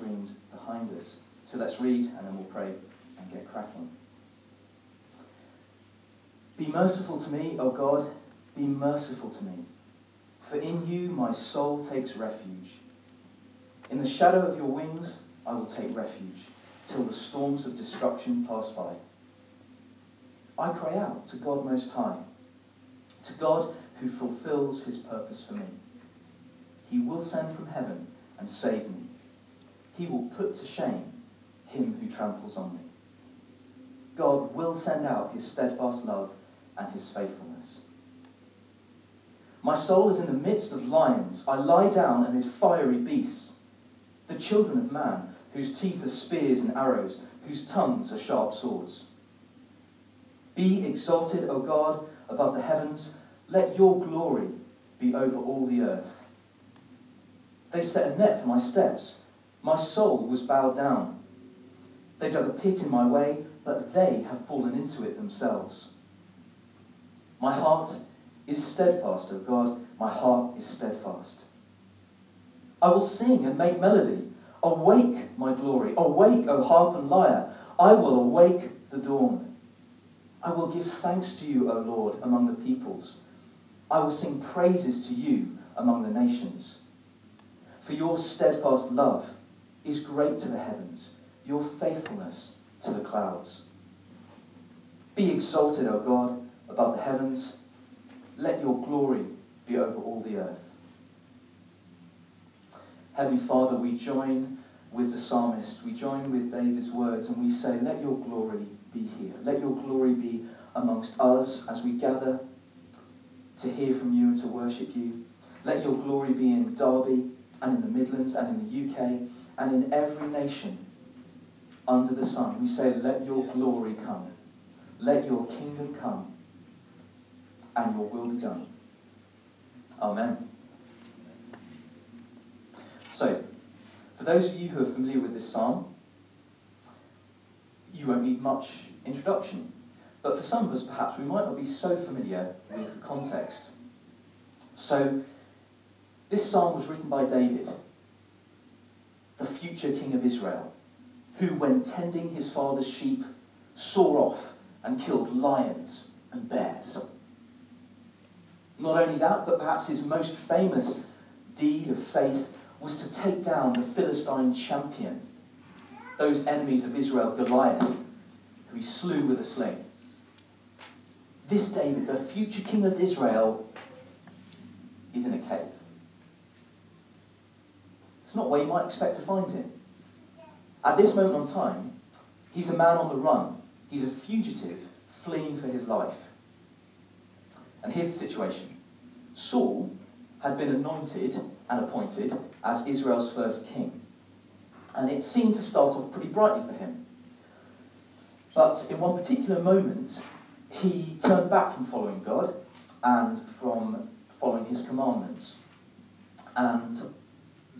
screens behind us. So let's read and then we'll pray and get cracking. Be merciful to me, O God, be merciful to me. For in you my soul takes refuge. In the shadow of your wings I will take refuge, till the storms of destruction pass by. I cry out to God Most High, to God who fulfills his purpose for me. He will send from heaven and save me. He will put to shame him who tramples on me. God will send out his steadfast love and his faithfulness. My soul is in the midst of lions. I lie down amid fiery beasts, the children of man, whose teeth are spears and arrows, whose tongues are sharp swords. Be exalted, O God, above the heavens. Let your glory be over all the earth. They set a net for my steps. My soul was bowed down. They dug a pit in my way, but they have fallen into it themselves. My heart is steadfast, O God. My heart is steadfast. I will sing and make melody. Awake, my glory. Awake, O harp and lyre. I will awake the dawn. I will give thanks to you, O Lord, among the peoples. I will sing praises to you among the nations. For your steadfast love is great to the heavens, your faithfulness to the clouds. Be exalted, O God, above the heavens. Let your glory be over all the earth. Heavenly Father, we join with the psalmist, we join with David's words, and we say, Let your glory be here. Let your glory be amongst us as we gather to hear from you and to worship you. Let your glory be in Derby and in the Midlands and in the UK and in every nation under the sun. We say, Let your glory come. Let your kingdom come and your will be done. Amen. So, for those of you who are familiar with this psalm, you won't need much introduction. But for some of us, perhaps, we might not be so familiar with the context. So, this psalm was written by David, the future king of Israel, who, when tending his father's sheep, saw off and killed lions and bears. Not only that, but perhaps his most famous deed of faith was to take down the Philistine champion, those enemies of Israel, Goliath, who he slew with a sling. This David, the future king of Israel, is in a cave. It's not where you might expect to find him. At this moment in time, he's a man on the run. He's a fugitive fleeing for his life. And here's the situation Saul had been anointed and appointed as Israel's first king. And it seemed to start off pretty brightly for him. But in one particular moment, he turned back from following God and from following his commandments. And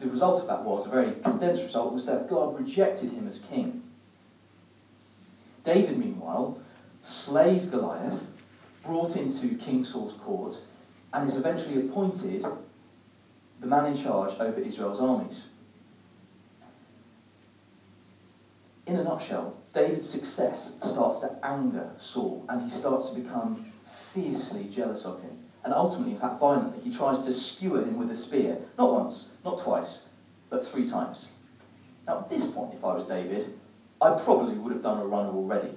the result of that was, a very condensed result, was that God rejected him as king. David, meanwhile, slays Goliath, brought into King Saul's court, and is eventually appointed the man in charge over Israel's armies. In a nutshell, David's success starts to anger Saul, and he starts to become fiercely jealous of him. And ultimately, in fact, violently, he tries to skewer him with a spear. Not once, not twice, but three times. Now, at this point, if I was David, I probably would have done a runner already.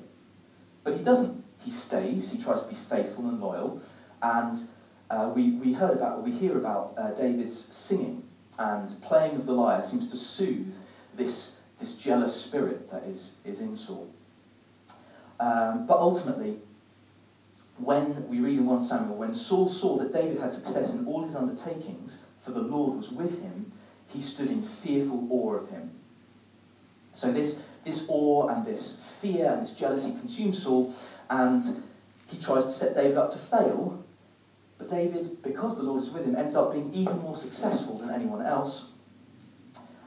But he doesn't. He stays, he tries to be faithful and loyal, and uh, we, we heard about, we hear about uh, David's singing and playing of the lyre seems to soothe this, this jealous spirit that is, is in Saul. Um, but ultimately, when we read in 1 Samuel, when Saul saw that David had success in all his undertakings, for the Lord was with him, he stood in fearful awe of him. So this, this awe and this fear and this jealousy consumes Saul, and he tries to set David up to fail. But David, because the Lord is with him, ends up being even more successful than anyone else.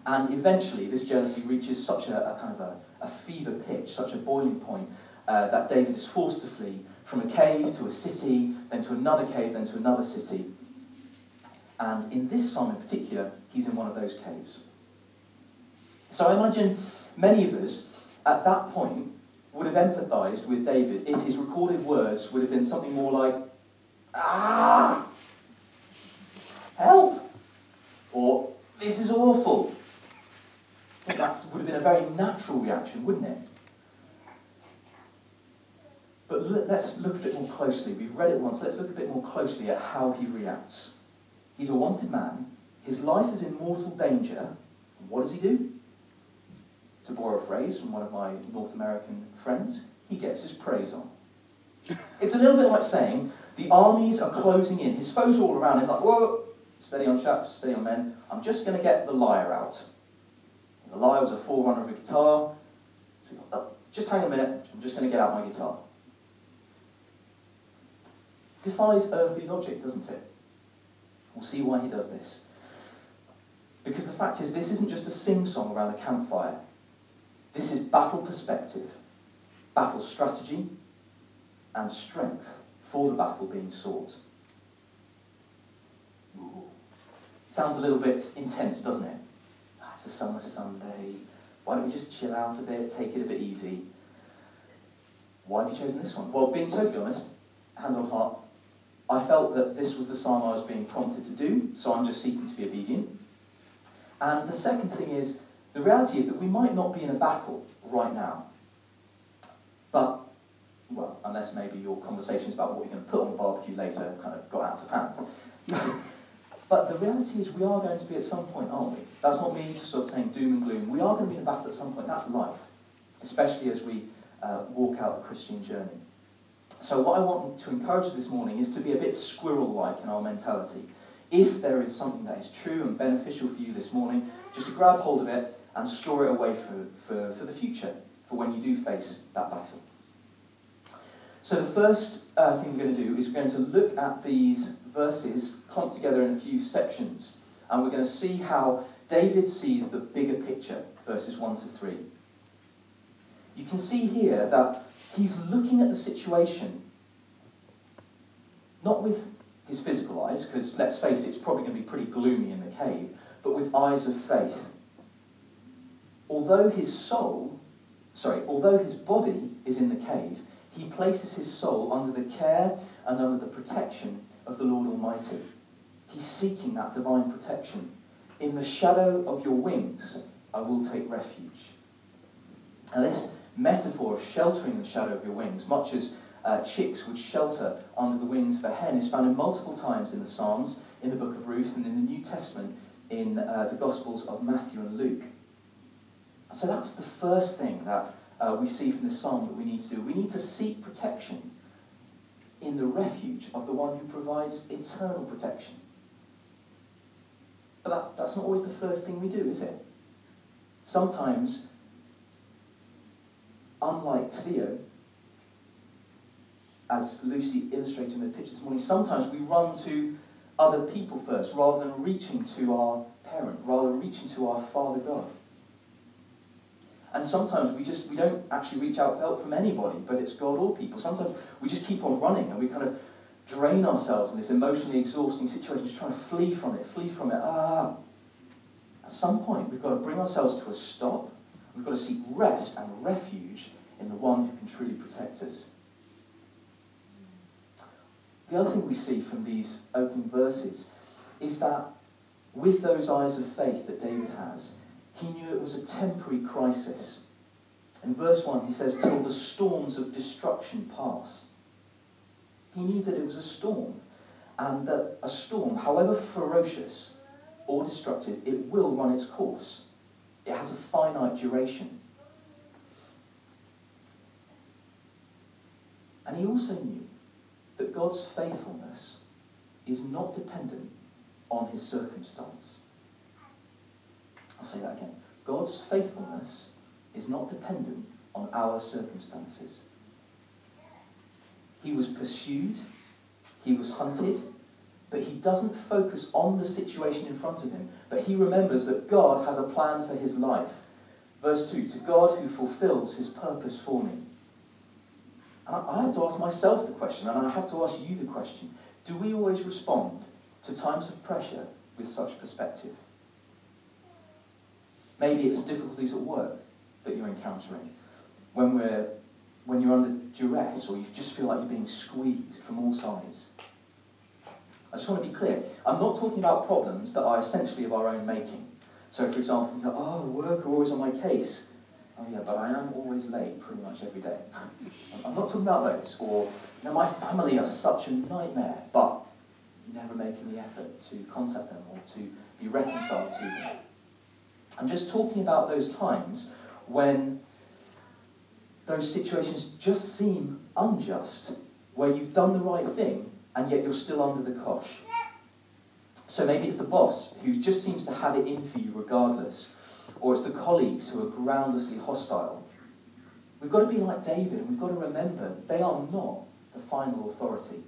And eventually, this jealousy reaches such a, a kind of a, a, fever pitch, such a boiling point, uh, that David is forced to flee from a cave to a city, then to another cave, then to another city. And in this psalm in particular, he's in one of those caves. So I imagine many of us at that point would have empathized with David if his recorded words would have been something more like, Ah! Help! Or, This is awful. That would have been a very natural reaction, wouldn't it? But let's look a bit more closely. We've read it once. Let's look a bit more closely at how he reacts. He's a wanted man. His life is in mortal danger. what does he do? To borrow a phrase from one of my North American friends, he gets his praise on. It's a little bit like saying the armies are closing in. His foes are all around him, like, whoa, steady on chaps, steady on men. I'm just going to get the lyre out. The lyre was a forerunner of a guitar. So oh, just hang a minute, I'm just going to get out my guitar. Defies earthly logic, doesn't it? We'll see why he does this. Because the fact is, this isn't just a sing song around a campfire. This is battle perspective, battle strategy, and strength for the battle being sought. Ooh. Sounds a little bit intense, doesn't it? Ah, it's a summer Sunday. Why don't we just chill out a bit, take it a bit easy? Why have you chosen this one? Well, being totally honest, hand on heart, I felt that this was the psalm I was being prompted to do, so I'm just seeking to be obedient. And the second thing is, the reality is that we might not be in a battle right now. But, well, unless maybe your conversations about what you're going to put on the barbecue later kind of got out of hand. but the reality is we are going to be at some point, aren't we? That's not me just sort of saying doom and gloom. We are going to be in a battle at some point. That's life, especially as we uh, walk out the Christian journey. So, what I want to encourage this morning is to be a bit squirrel like in our mentality. If there is something that is true and beneficial for you this morning, just grab hold of it and store it away for, for, for the future, for when you do face that battle. So, the first uh, thing we're going to do is we're going to look at these verses clumped together in a few sections, and we're going to see how David sees the bigger picture, verses 1 to 3. You can see here that He's looking at the situation not with his physical eyes, because let's face it, it's probably going to be pretty gloomy in the cave, but with eyes of faith. Although his soul, sorry, although his body is in the cave, he places his soul under the care and under the protection of the Lord Almighty. He's seeking that divine protection. In the shadow of your wings, I will take refuge. Now, this metaphor of sheltering in the shadow of your wings, much as uh, chicks would shelter under the wings of a hen, is found in multiple times in the Psalms, in the book of Ruth, and in the New Testament in uh, the Gospels of Matthew and Luke. So that's the first thing that uh, we see from this psalm that we need to do. We need to seek protection in the refuge of the one who provides eternal protection. But that, that's not always the first thing we do, is it? Sometimes unlike Cleo, as Lucy illustrated in the picture this morning, sometimes we run to other people first rather than reaching to our parent, rather than reaching to our Father God. And sometimes we just we don't actually reach out for help from anybody, but it's God or people. Sometimes we just keep on running and we kind of drain ourselves in this emotionally exhausting situation, just trying to flee from it, flee from it. Ah. At some point we've got to bring ourselves to a stop We've got to seek rest and refuge in the one who can truly protect us. The other thing we see from these opening verses is that with those eyes of faith that David has, he knew it was a temporary crisis. In verse 1, he says, Till the storms of destruction pass. He knew that it was a storm, and that a storm, however ferocious or destructive, it will run its course. It has a finite duration. And he also knew that God's faithfulness is not dependent on his circumstance. I'll say that again. God's faithfulness is not dependent on our but he doesn't focus on the situation in front of him, but he remembers that God has a plan for his life. Verse 2 To God who fulfills his purpose for me. And I, have to ask myself the question, and I have to ask you the question do we always respond to times of pressure with such perspective? Maybe it's difficulties at work that you're encountering. When, we're, when you're under duress or you just feel like you're being squeezed from all sides. I just want to be clear. I'm not talking about problems that are essentially of our own making. So, for example, you go, oh, work are always on my case. Oh, yeah, but I am always late pretty much every day. I'm not talking about those. Or, you my family are such a nightmare, but never make any effort to contact them or to be reconciled to them. I'm just talking about those times when those situations just seem unjust, where you've done the right thing and yet you're still under the cosh. So maybe it's the boss who just seems to have it in for you regardless, or it's the colleagues who are groundlessly hostile. We've got to be like David, and we've got to remember they are not the final authority.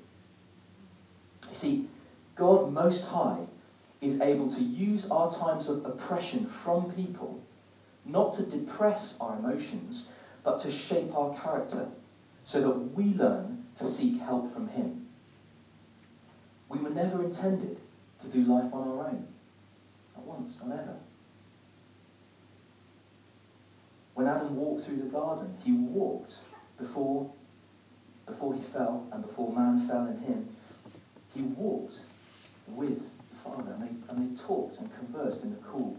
You see, God Most High is able to use our times of oppression from people not to depress our emotions, but to shape our character so that we learn to seek help from Him. We were never intended to do life on our own. Not once, not ever. When Adam walked through the garden, he walked before, before he fell and before man fell in him. He walked with the Father and they, and they talked and conversed in the cool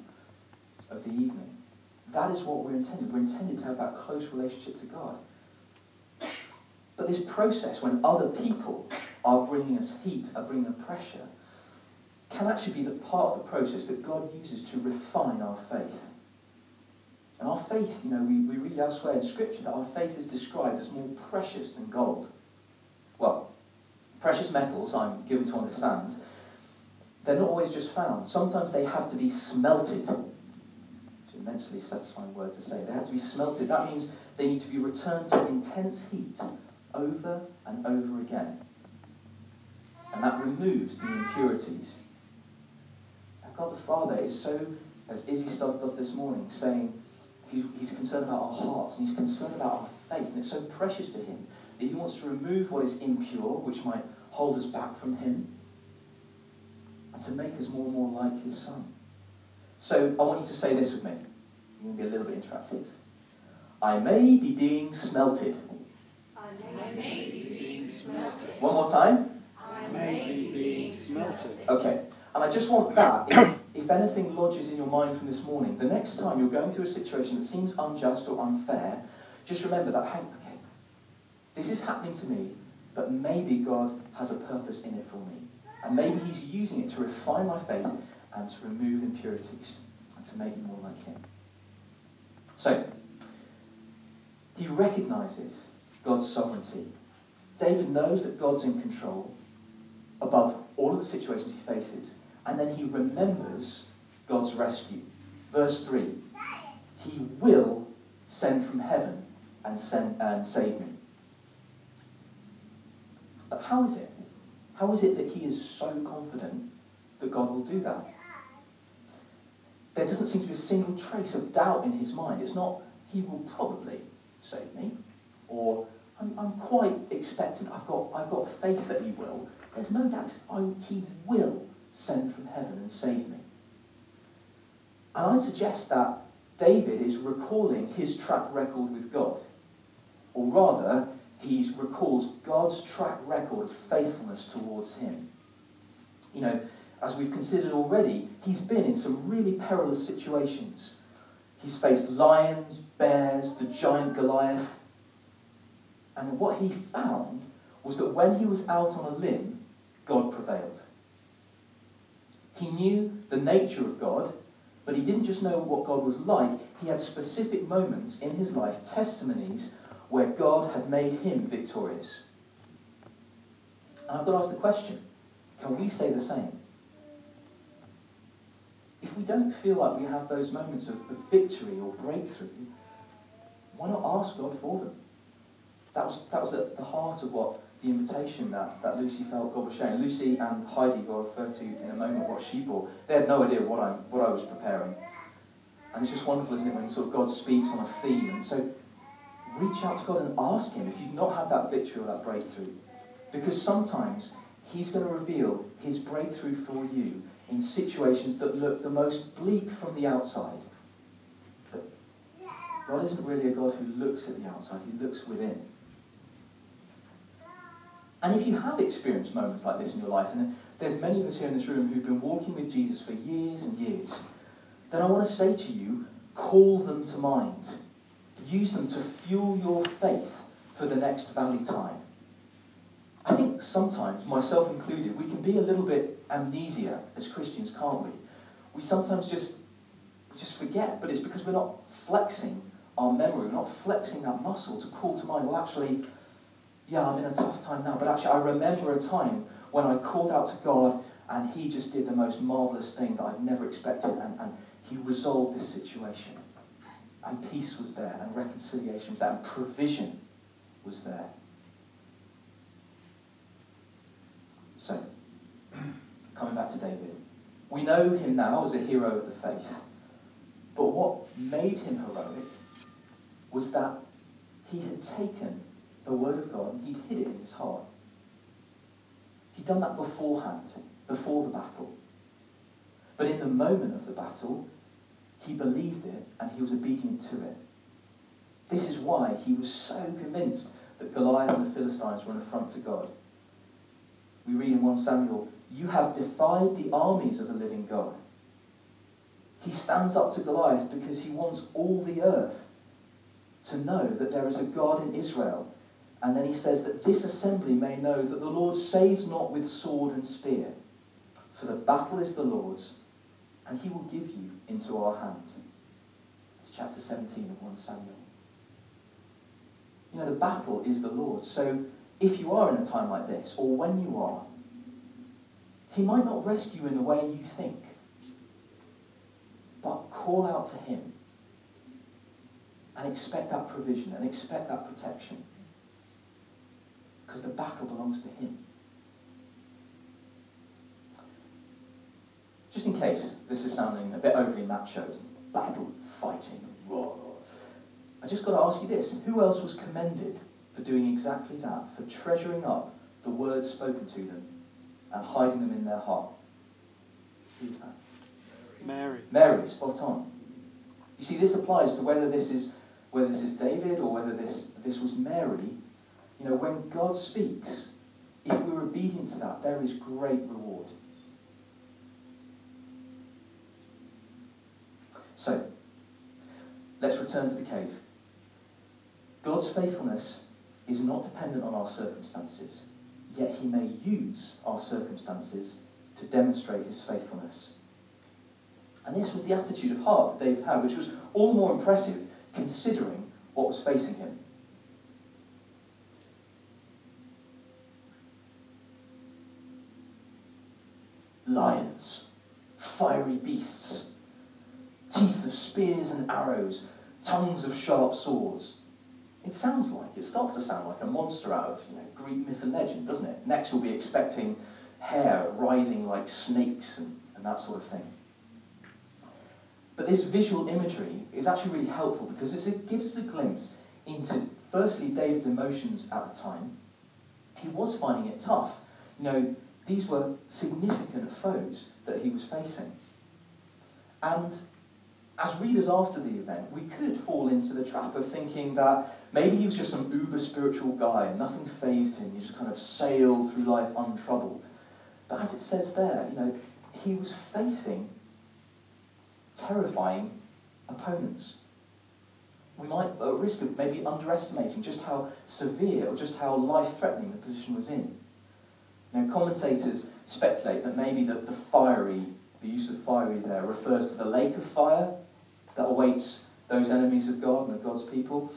of the evening. That is what we're intended. We're intended to have that close relationship to God. But this process, when other people are bringing us heat, are bringing us pressure, can actually be the part of the process that God uses to refine our faith. And our faith, you know, we, we read elsewhere in Scripture that our faith is described as more precious than gold. Well, precious metals, I'm given to understand, they're not always just found. Sometimes they have to be smelted. Is an immensely satisfying word to say. They have to be smelted. That means they need to be returned to intense heat over and over again. And that removes the impurities. And God the Father is so, as Izzy started off this morning, saying he's, he's concerned about our hearts and he's concerned about our faith. And it's so precious to him that he wants to remove what is impure, which might hold us back from him, and to make us more and more like his Son. So I want you to say this with me. You're going to be a little bit interactive. I may be being smelted. I may be being smelted. One more time. Okay. And I just want that, if, if anything lodges in your mind from this morning, the next time you're going through a situation that seems unjust or unfair, just remember that, hey, okay, this is happening to me, but maybe God has a purpose in it for me. And maybe He's using it to refine my faith and to remove impurities and to make me more like Him. So, he recognizes God's sovereignty. David knows that God's in control above all of the situations he faces, and then he remembers God's rescue. Verse 3 He will send from heaven and, send, and save me. But how is it? How is it that he is so confident that God will do that? There doesn't seem to be a single trace of doubt in his mind. It's not, he will probably save me, or I'm, I'm quite expectant. I've got, I've got faith that he will. There's no doubt. I, he will send from heaven and save me. And I suggest that David is recalling his track record with God. Or rather, he recalls God's track record of faithfulness towards him. You know, as we've considered already, he's been in some really perilous situations. He's faced lions, bears, the giant Goliath. And what he found was that when he was out on a limb, God prevailed. He knew the nature of God, but he didn't just know what God was like, he had specific moments in his life, testimonies, where God had made him victorious. And I've got to ask the question can we say the same? If we don't feel like we have those moments of, of victory or breakthrough, why not ask God for them? That was, that was at the heart of what the invitation that, that Lucy felt God was sharing. Lucy and Heidi, who I'll refer to in a moment, what she brought, they had no idea what, i what I was preparing. And it's just wonderful, isn't it, when sort of God speaks on a theme. And so reach out to God and ask Him if you've not had that victory or that breakthrough. Because sometimes He's going to reveal His breakthrough for you in situations that look the most bleak from the outside. But God isn't really a God who looks at the outside, He looks within. And if you have experienced moments like this in your life, and there's many of us here in this room who've been walking with Jesus for years and years, then I want to say to you, call them to mind. Use them to fuel your faith for the next valley time. I think sometimes, myself included, we can be a little bit amnesia as Christians, can't we? We sometimes just just forget, but it's because we're not flexing our memory, we're not flexing that muscle to call to mind, well actually, yeah, I'm in a tough time now, but actually I remember a time when I called out to God and he just did the most marvelous thing that I'd never expected and, and he resolved this situation. And peace was there, and reconciliation was there, and provision was there. So, coming back to David. We know him now as a hero of the faith. But what made him heroic was that he had taken the word of God and he'd hid it in his heart. He'd done that beforehand, before the battle. But in the moment of the battle, he believed it and he was obedient to it. This is why he was so convinced that Goliath and the Philistines were an affront to God. We read in 1 Samuel, You have defied the armies of the living God. He stands up to Goliath because he wants all the earth to know that there is a God in Israel. And then he says that this assembly may know that the Lord saves not with sword and spear, for the battle is the Lord's, and he will give you into our hands. It's chapter 17 of 1 Samuel. You know, the battle is the Lord's. So if you are in a time like this, or when you are, he might not rescue in the way you think, but call out to him and expect that provision and expect that protection. Because the battle belongs to him. Just in case this is sounding a bit overly macho, battle fighting, raw. I just got to ask you this who else was commended for doing exactly that, for treasuring up the words spoken to them and hiding them in their heart? Who is that? Mary. Mary, spot on. You see, this applies to whether this is whether this is David or whether this this was Mary. You know, when God speaks, if we're obedient to that, there is great reward. So, let's return to the cave. God's faithfulness is not dependent on our circumstances, yet he may use our circumstances to demonstrate his faithfulness. And this was the attitude of heart that David had, which was all the more impressive considering what was facing him. Lions, fiery beasts, teeth of spears and arrows, tongues of sharp swords. It sounds like, it starts to sound like a monster out of you know, Greek myth and legend, doesn't it? Next we'll be expecting hair writhing like snakes and, and that sort of thing. But this visual imagery is actually really helpful because it gives us a glimpse into, firstly, David's emotions at the time. He was finding it tough. You know, these were significant foes that he was facing. And as readers after the event, we could fall into the trap of thinking that maybe he was just some uber spiritual guy, and nothing fazed him, he just kind of sailed through life untroubled. But as it says there, you know, he was facing terrifying opponents. We might, at risk of maybe underestimating just how severe or just how life-threatening the position was in. Now, commentators speculate that maybe the, the fiery, the use of fiery there refers to the lake of fire that awaits those enemies of God and of God's people,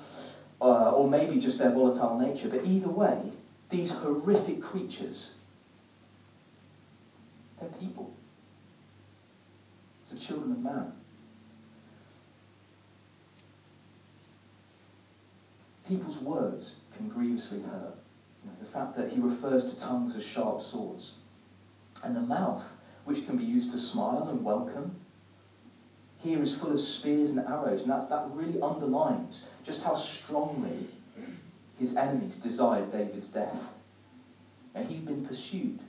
uh, or maybe just their volatile nature. But either way, these horrific creatures, they're people. It's the children of man. People's words can grievously hurt. You know, the fact that he refers to tongues as sharp swords. And the mouth, which can be used to smile and welcome, here is full of spears and arrows. And that's, that really underlines just how strongly his enemies desired David's death. And he'd been pursued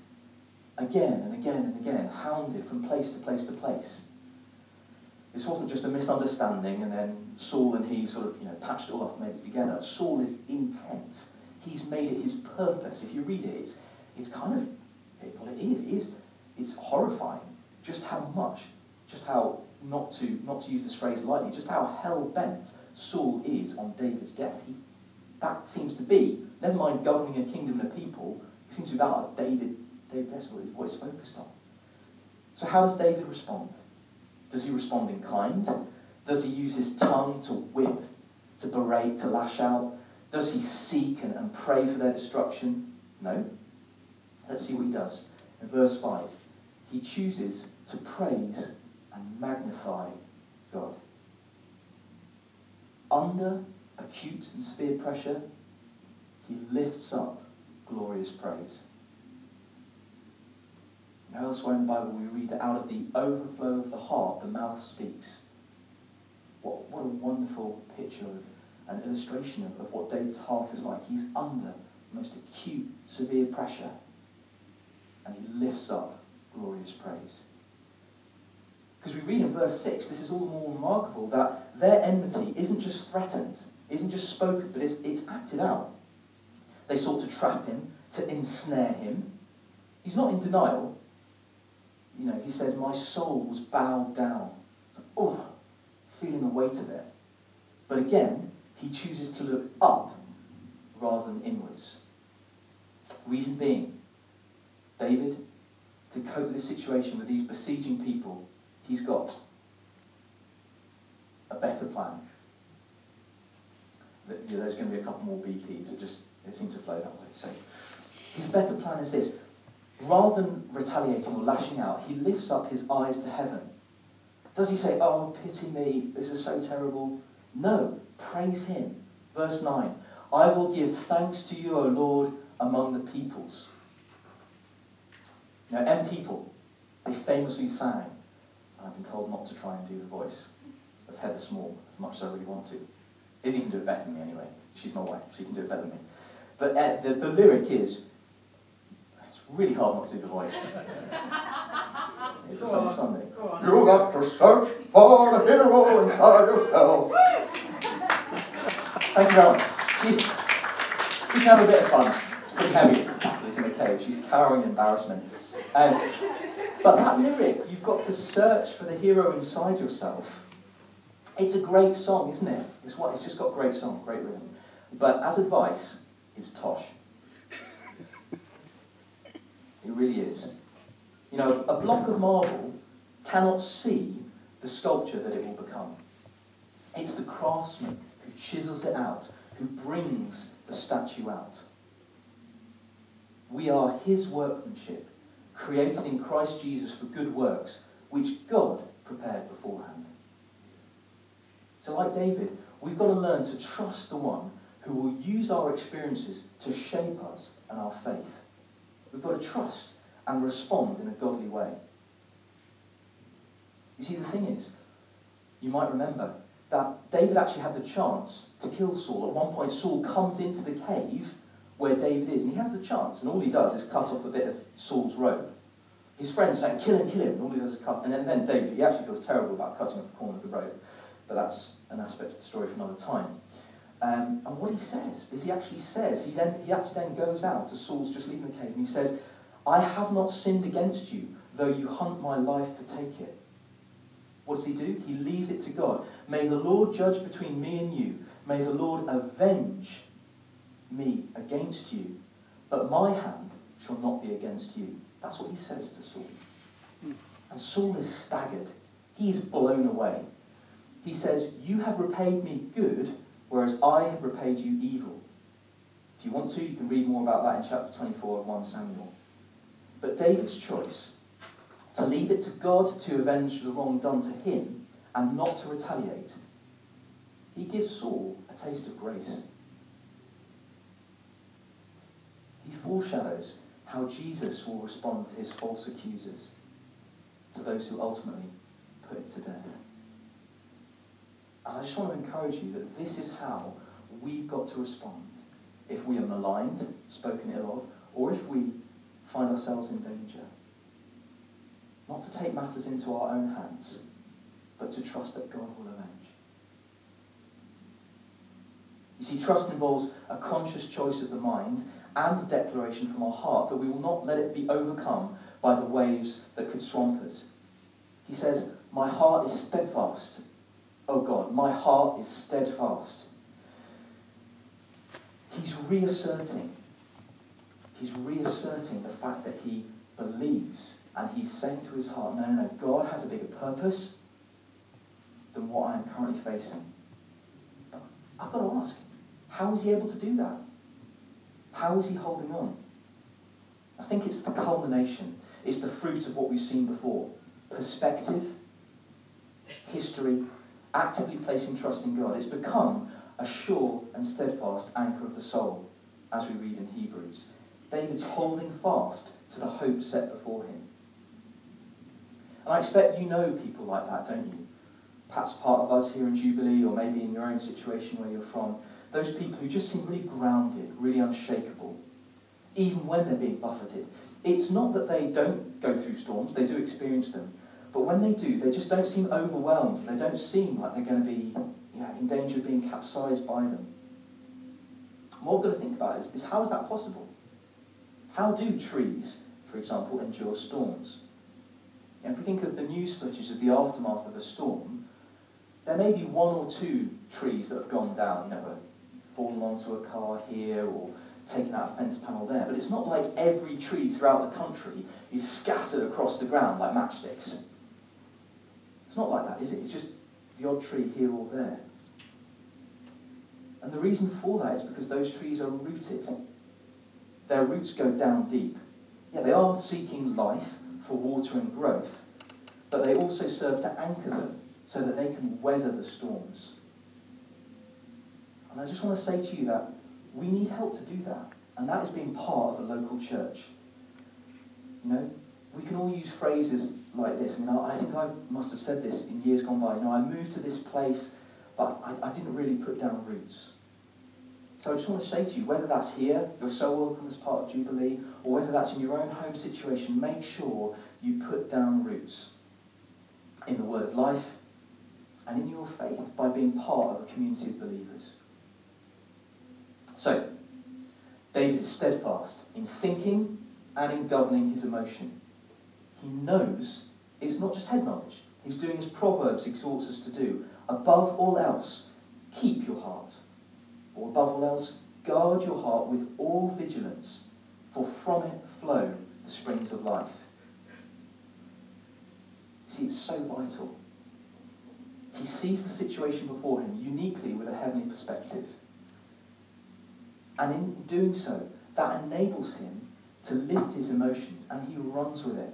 again and again and again, hounded from place to place to place. This wasn't just a misunderstanding and then Saul and he sort of, you know, patched it all up and made it together. Saul is intent. He's made it his purpose. If you read it, it's, it's kind of, well, it is, it is, it's horrifying just how much, just how, not to, not to use this phrase lightly, just how hell bent Saul is on David's death. He's, that seems to be, never mind governing a kingdom and a people, it seems to be about David, David that's what he's focused on. So how does David respond? Does he respond in kind? Does he use his tongue to whip, to berate, to lash out? Does he seek and, and pray for their destruction? No. Let's see what he does. In verse 5, he chooses to praise and magnify God. Under acute and severe pressure, he lifts up glorious praise. Now, elsewhere in the Bible, we read that out of the overflow of the heart, the mouth speaks. What, what a wonderful picture of an illustration of, of what David's heart is like. He's under most acute, severe pressure, and he lifts up glorious praise. Because we read in verse 6, this is all the more remarkable that their enmity isn't just threatened, isn't just spoken, but it's, it's acted out. They sought to trap him, to ensnare him. He's not in denial you know, he says, My soul was bowed down. Oh, feeling the weight of it. But again, he chooses to look up rather than inwards. Reason being, David, to cope with this situation with these besieging people, he's got a better plan. There's going to be a couple more BPs. It just it seemed to flow that way. So his better plan is this: Rather than retaliating or lashing out, he lifts up his eyes to heaven. Does he say, Oh, pity me, this is so terrible? No, praise him. Verse 9 I will give thanks to you, O Lord, among the peoples. Now, M people, they famously sang, and I've been told not to try and do the voice of Heather Small as much as I really want to. Izzy can do it better than me anyway. She's my wife, she can do it better than me. But uh, the, the lyric is, it's really hard not to do the voice. it's a Sunday. You got to search for the hero inside yourself. Thank you. She, she can have a bit of fun. It's pretty heavy. It's in a cave. She's cowering in embarrassment. Um, but that lyric, you've got to search for the hero inside yourself. It's a great song, isn't it? It's what it's just got great song, great rhythm. But as advice, it's tosh. It really is. You know, a block of marble cannot see the sculpture that it will become. It's the craftsman who chisels it out, who brings the statue out. We are his workmanship, created in Christ Jesus for good works, which God prepared beforehand. So, like David, we've got to learn to trust the one who will use our experiences to shape us and our faith. We've got to trust and respond in a godly way. You see, the thing is, you might remember that David actually had the chance to kill Saul. At one point, Saul comes into the cave where David is, and he has the chance, and all he does is cut off a bit of Saul's robe. His friends say, kill him, kill him, and all he does is cut. And then, then David, he actually feels terrible about cutting off the corner of the robe, but that's an aspect of the story for another time. Um, and what he says is he actually says, he then he actually then goes out to Saul's just leaving the cave, and he says, I have not sinned against you, though you hunt my life to take it. What does he do? He leaves it to God. May the Lord judge between me and you. May the Lord avenge me against you. But my hand shall not be against you. That's what he says to Saul. And Saul is staggered. He is blown away. He says, You have repaid me good, whereas I have repaid you evil. If you want to, you can read more about that in chapter 24 of 1 Samuel. But David's choice to leave it to God to avenge the wrong done to him and not to retaliate, he gives Saul a taste of grace. he foreshadows how Jesus will respond to his false accusers, to those who ultimately put him to death. And I just want to encourage you that this is how we've got to respond if we are maligned, spoken ill of, or if we find ourselves in danger. Not to take matters into our own hands, but to trust that God will avenge. You see, trust involves a conscious choice of the mind and a declaration from our heart that we will not let it be overcome by the waves that could swamp us. He says, My heart is steadfast. Oh God, my heart is steadfast. He's reasserting, he's reasserting the fact that he believes and he's saying to his heart, no, no, no, God has a bigger purpose than what I am currently facing. But I've got to ask, how is he able to do that? How is he holding on? I think it's the culmination, it's the fruit of what we've seen before perspective, history, actively placing trust in God. It's become a sure and steadfast anchor of the soul, as we read in Hebrews. David's holding fast to the hope set before him. And I expect you know people like that, don't you? Perhaps part of us here in Jubilee, or maybe in your own situation where you're from. Those people who just seem really grounded, really unshakable, even when they're being buffeted. It's not that they don't go through storms, they do experience them. But when they do, they just don't seem overwhelmed. They don't seem like they're going to be you know, in danger of being capsized by them. And what we've got to think about is, is how is that possible? How do trees, for example, endure storms? If we think of the news footage of the aftermath of a storm, there may be one or two trees that have gone down, you know, fallen onto a car here or taken out a fence panel there. But it's not like every tree throughout the country is scattered across the ground like matchsticks. It's not like that, is it? It's just the odd tree here or there. And the reason for that is because those trees are rooted. Their roots go down deep. Yeah, they are seeking life for water and growth, but they also serve to anchor them so that they can weather the storms. And I just want to say to you that we need help to do that, and that is being part of a local church. You know, we can all use phrases like this. I mean, I, I think I must have said this in years gone by. You know, I moved to this place, but I, I didn't really put down roots. So I just want to say to you, whether that's here, you're so welcome as part of Jubilee, or whether that's in your own home situation, make sure you put down roots in the word of life and in your faith by being part of a community of believers. So, David is steadfast in thinking and in governing his emotion. He knows it's not just head knowledge. He's doing as Proverbs exhorts us to do. Above all else, keep your heart or above all else, guard your heart with all vigilance, for from it flow the springs of life. See, it's so vital. He sees the situation before him uniquely with a heavenly perspective. And in doing so, that enables him to lift his emotions and he runs with it.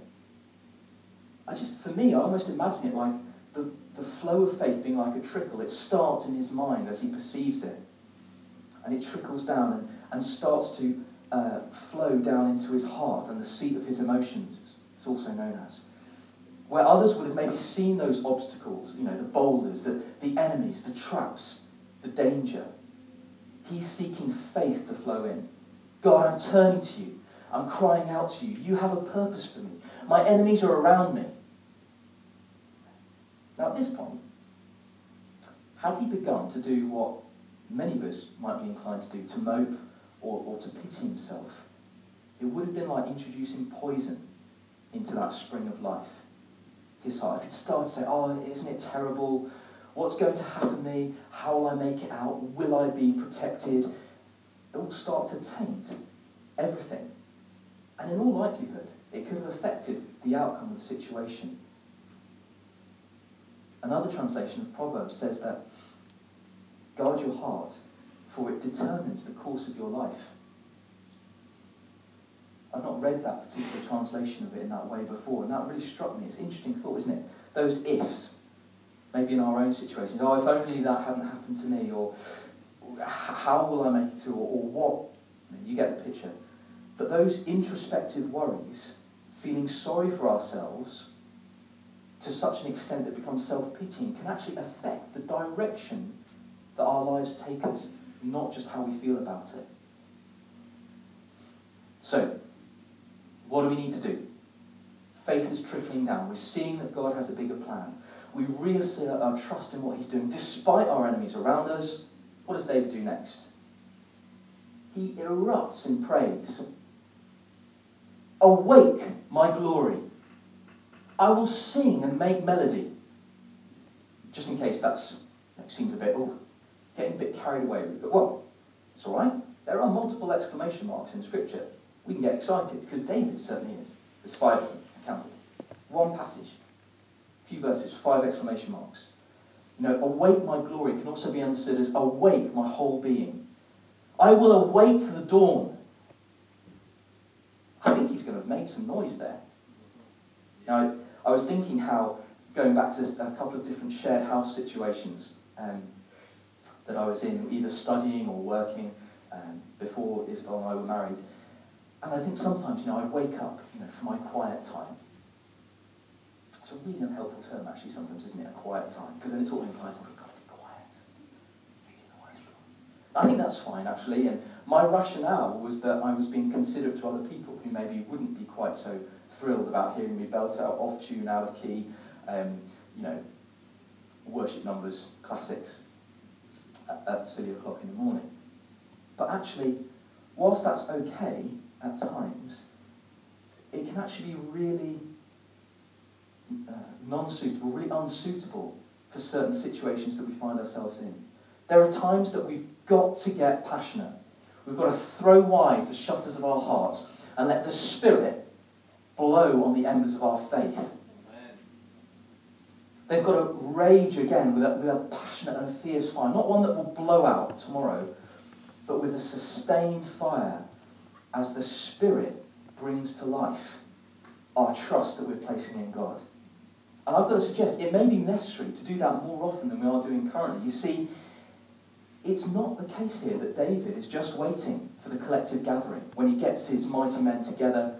I just, for me, I almost imagine it like the, the flow of faith being like a trickle. It starts in his mind as he perceives it and it trickles down and, and starts to uh, flow down into his heart and the seat of his emotions, it's also known as. Where others would have maybe seen those obstacles, you know, the boulders, the, the enemies, the traps, the danger. He's seeking faith to flow in. God, I'm turning to you. I'm crying out to you. You have a purpose for me. My enemies are around me. Now, at this point, had he begun to do what many of us might be inclined to do, to mope or, or to pity himself. It would have been like introducing poison into that spring of life. His heart. If it started to say, oh, isn't it terrible? What's going to happen to me? How will I make it out? Will I be protected? It will start to taint everything. And in all likelihood, it could have affected the outcome of the situation. Another translation of Proverbs says that Guard your heart, for it determines the course of your life. I've not read that particular translation of it in that way before, and that really struck me. It's an interesting thought, isn't it? Those ifs, maybe in our own situations. Oh, if only that hadn't happened to me, or how will I make it through, or, or what? You get the picture. But those introspective worries, feeling sorry for ourselves to such an extent that becomes self pitying, can actually affect the direction that our lives take us, not just how we feel about it. So, what do we need to do? Faith is trickling down. We're seeing that God has a bigger plan. We reassert our trust in what He's doing despite our enemies around us. What does David do next? He erupts in praise. Awake, my glory. I will sing and make melody. Just in case that seems a bit, oh, getting a bit carried away. With it, well, it's all right. There are multiple exclamation marks in Scripture. We can get excited because David certainly is. There's five of. One passage, a few verses, five exclamation marks. You know, awake my glory can also be understood as awake my whole being. I will awake for the dawn. I think he's going to make some noise there. Now, I was thinking how, going back to a couple of different shared house situations um, that I was in, either studying or working um, before Isabel and I were married, and I think sometimes, you know, I'd wake up, you know, for my quiet time. It's a really unhelpful term, actually, sometimes, isn't it? A quiet time. Because then it's all implies, oh, we've got to be quiet. I think that's fine, actually. And my rationale was that I was being considerate to other people who maybe wouldn't be quite so thrilled about hearing me belt out off tune, out of key, um, you know, worship numbers, classics at, at silly o'clock in the morning. But actually, whilst that's okay, at times, it can actually be really uh, non-suitable, really unsuitable for certain situations that we find ourselves in. There are times that we've got to get passionate. We've got to throw wide the shutters of our hearts and let the Spirit blow on the embers of our faith. They've got to rage again with a, with a passionate and a fierce fire, not one that will blow out tomorrow, but with a sustained fire as the Spirit brings to life our trust that we're placing in God. And I've got to suggest it may be necessary to do that more often than we are doing currently. You see, it's not the case here that David is just waiting for the collective gathering when he gets his mighty men together.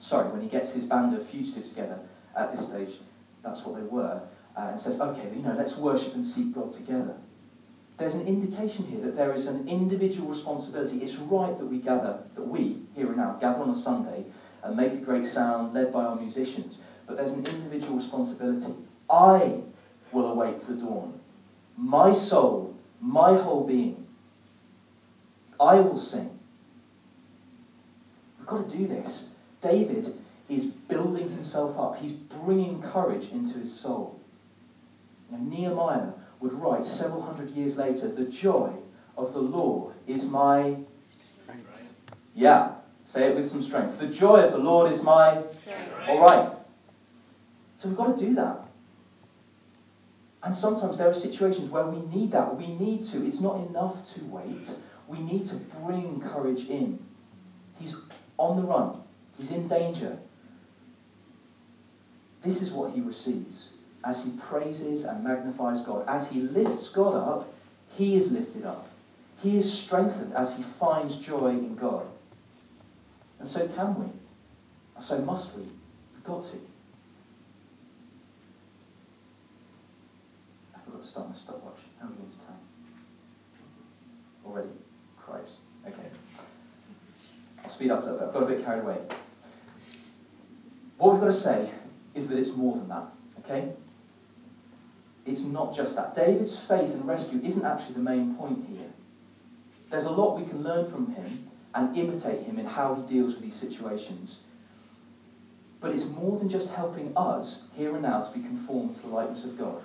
Sorry, when he gets his band of fugitives together at this stage, that's what they were, uh, and says, okay, you know, let's worship and seek God together. There's an indication here that there is an individual responsibility. It's right that we gather, that we, here and now, gather on a Sunday and make a great sound led by our musicians. But there's an individual responsibility. I will await the dawn. My soul, my whole being. I will sing. We've got to do this. David is building himself up. He's bringing courage into his soul. Nehemiah would write several hundred years later, the joy of the Lord is my strength. Yeah, say it with some strength. The joy of the Lord is my strength. All right. So we've got to do that. And sometimes there are situations where we need that. We need to. It's not enough to wait. We need to bring courage in. He's on the run. He's in danger. This is what he receives as he praises and magnifies God, as he lifts God up, he is lifted up. He is strengthened as he finds joy in God. And so can we. So must we. We've got to. I forgot to start my stopwatch. How are we going to time? Already? Christ. Okay. I'll speed up a little bit. I've got a bit carried away. What we've got to say is that it's more than that. Okay? It's not just that. David's faith and rescue isn't actually the main point here. There's a lot we can learn from him and imitate him in how he deals with these situations. But it's more than just helping us, here and now, to be conformed to the likeness of God.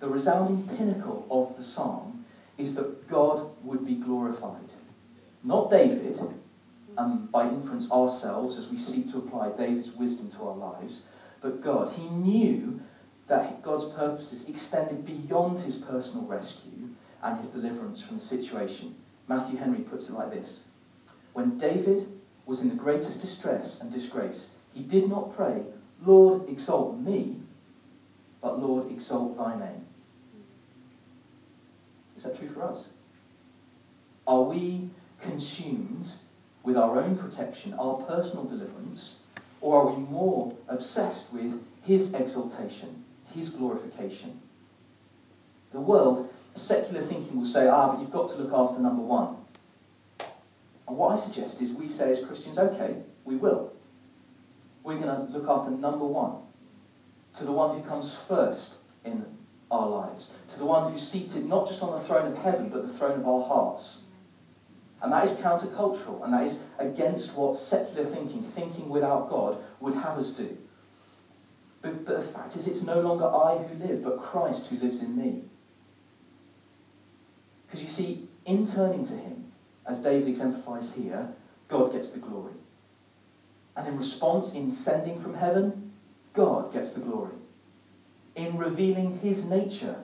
The resounding pinnacle of the psalm is that God would be glorified. Not David, and by inference ourselves as we seek to apply David's wisdom to our lives, but God. He knew that God's purposes extended beyond his personal rescue and his deliverance from the situation. Matthew Henry puts it like this When David was in the greatest distress and disgrace, he did not pray, Lord, exalt me, but Lord, exalt thy name. Is that true for us? Are we consumed with our own protection, our personal deliverance, or are we more obsessed with his exaltation, his glorification? The world, secular thinking will say, ah, but you've got to look after number one. And what I suggest is we say as Christians, okay, we will. We're going to look after number one, to the one who comes first in our lives, to the one who's seated not just on the throne of heaven, but the throne of our hearts. And that is countercultural, and that is against what secular thinking, thinking without God, would have us do. But, but the fact is, it's no longer I who live, but Christ who lives in me. Because you see, in turning to Him, as David exemplifies here, God gets the glory. And in response, in sending from heaven, God gets the glory. In revealing His nature,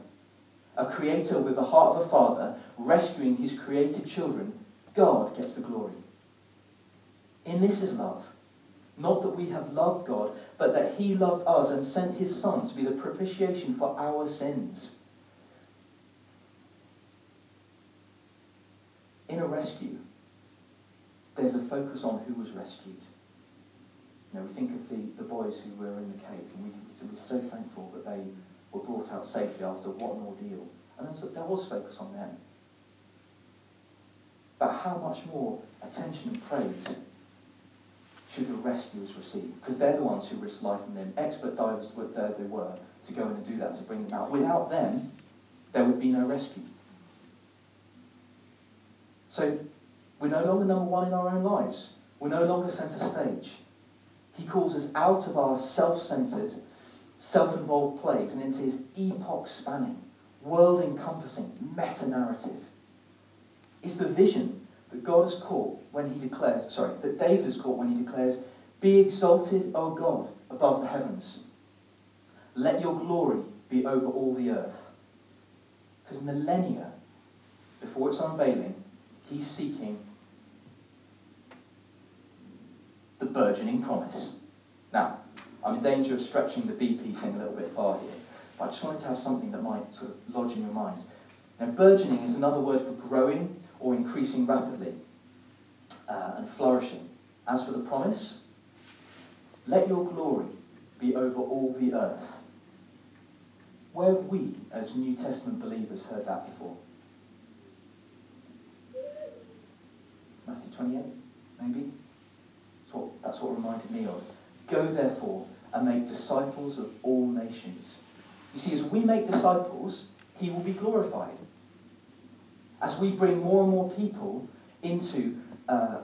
a creator with the heart of a father, rescuing his created children, God gets the glory. In this is love. Not that we have loved God, but that He loved us and sent His Son to be the propitiation for our sins. In a rescue, there's a focus on who was rescued. You know, we think of the, the boys who were in the cave, and we, we're so thankful that they were brought out safely after what an ordeal. And there was focus on them. But how much more attention and praise should the rescuers receive? Because they're the ones who risked life and limb. Expert divers, there they were, to go in and do that, to bring them out. Without them, there would be no rescue. So we're no longer number one in our own lives. We're no longer centre stage. He calls us out of our self-centered, self-involved place and into his epoch-spanning, world-encompassing meta-narrative is the vision that God has caught when he declares, sorry, that David has caught when he declares, Be exalted, O God, above the heavens. Let your glory be over all the earth. Because millennia before its unveiling, he's seeking the burgeoning promise. Now, I'm in danger of stretching the BP thing a little bit far here, but I just wanted to have something that might sort of lodge in your minds. Now, burgeoning is another word for growing or increasing rapidly uh, and flourishing. As for the promise, let your glory be over all the earth. Where have we, as New Testament believers, heard that before? Matthew 28, maybe? That's what, that's what reminded me of. Go, therefore, and make disciples of all nations. You see, as we make disciples, he will be glorified as we bring more and more people into uh,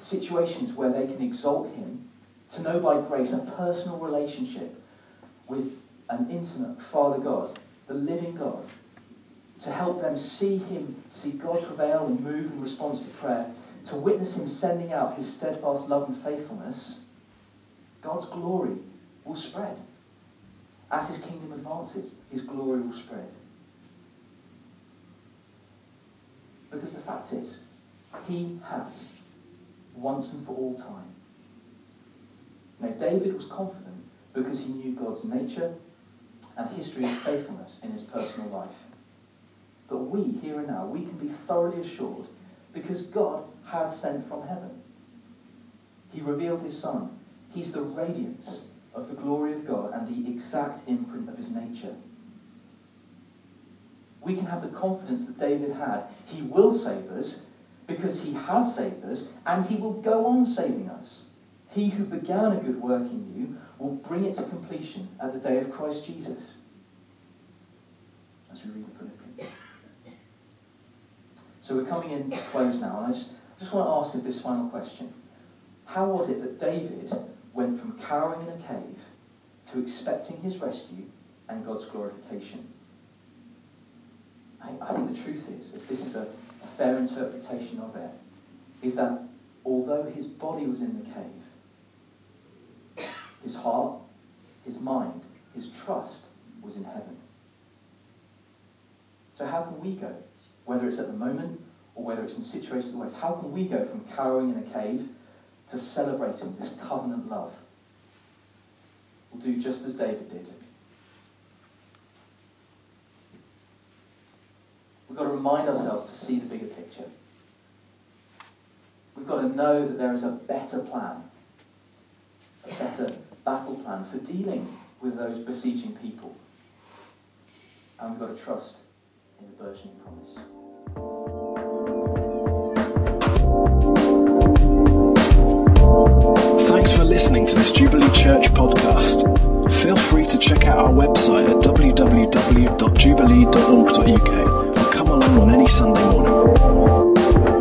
situations where they can exalt Him, to know by grace a personal relationship with an intimate Father God, the living God, to help them see Him, see God prevail and move in response to prayer, to witness Him sending out His steadfast love and faithfulness, God's glory will spread. As His kingdom advances, His glory will spread. Because the fact is, he has, once and for all time. Now, David was confident because he knew God's nature and history of faithfulness in his personal life. But we, here and now, we can be thoroughly assured because God has sent from heaven. He revealed his Son. He's the radiance of the glory of God and the exact imprint of his nature we can have the confidence that David had. He will save us because he has saved us and he will go on saving us. He who began a good work in you will bring it to completion at the day of Christ Jesus. As we read in Philippians. So we're coming in to close now, and I just, I just want to ask us this final question. How was it that David went from cowering in a cave to expecting his rescue and God's glorification? I, I think the truth is, if this is a, a fair interpretation of it, is that although his body was in the cave, his heart, his mind, his trust was in heaven. So how can we go, whether it's at the moment or whether it's in situations like this, how can we go from cowering in a cave to celebrating this covenant love? We'll do just as David did. We've got to remind ourselves to see the bigger picture. We've got to know that there is a better plan, a better battle plan for dealing with those besieging people. And we've got to trust in the burgeoning promise. Thanks for listening to this Jubilee Church podcast. Feel free to check out our website at www.jubilee.org.uk on any Sunday morning.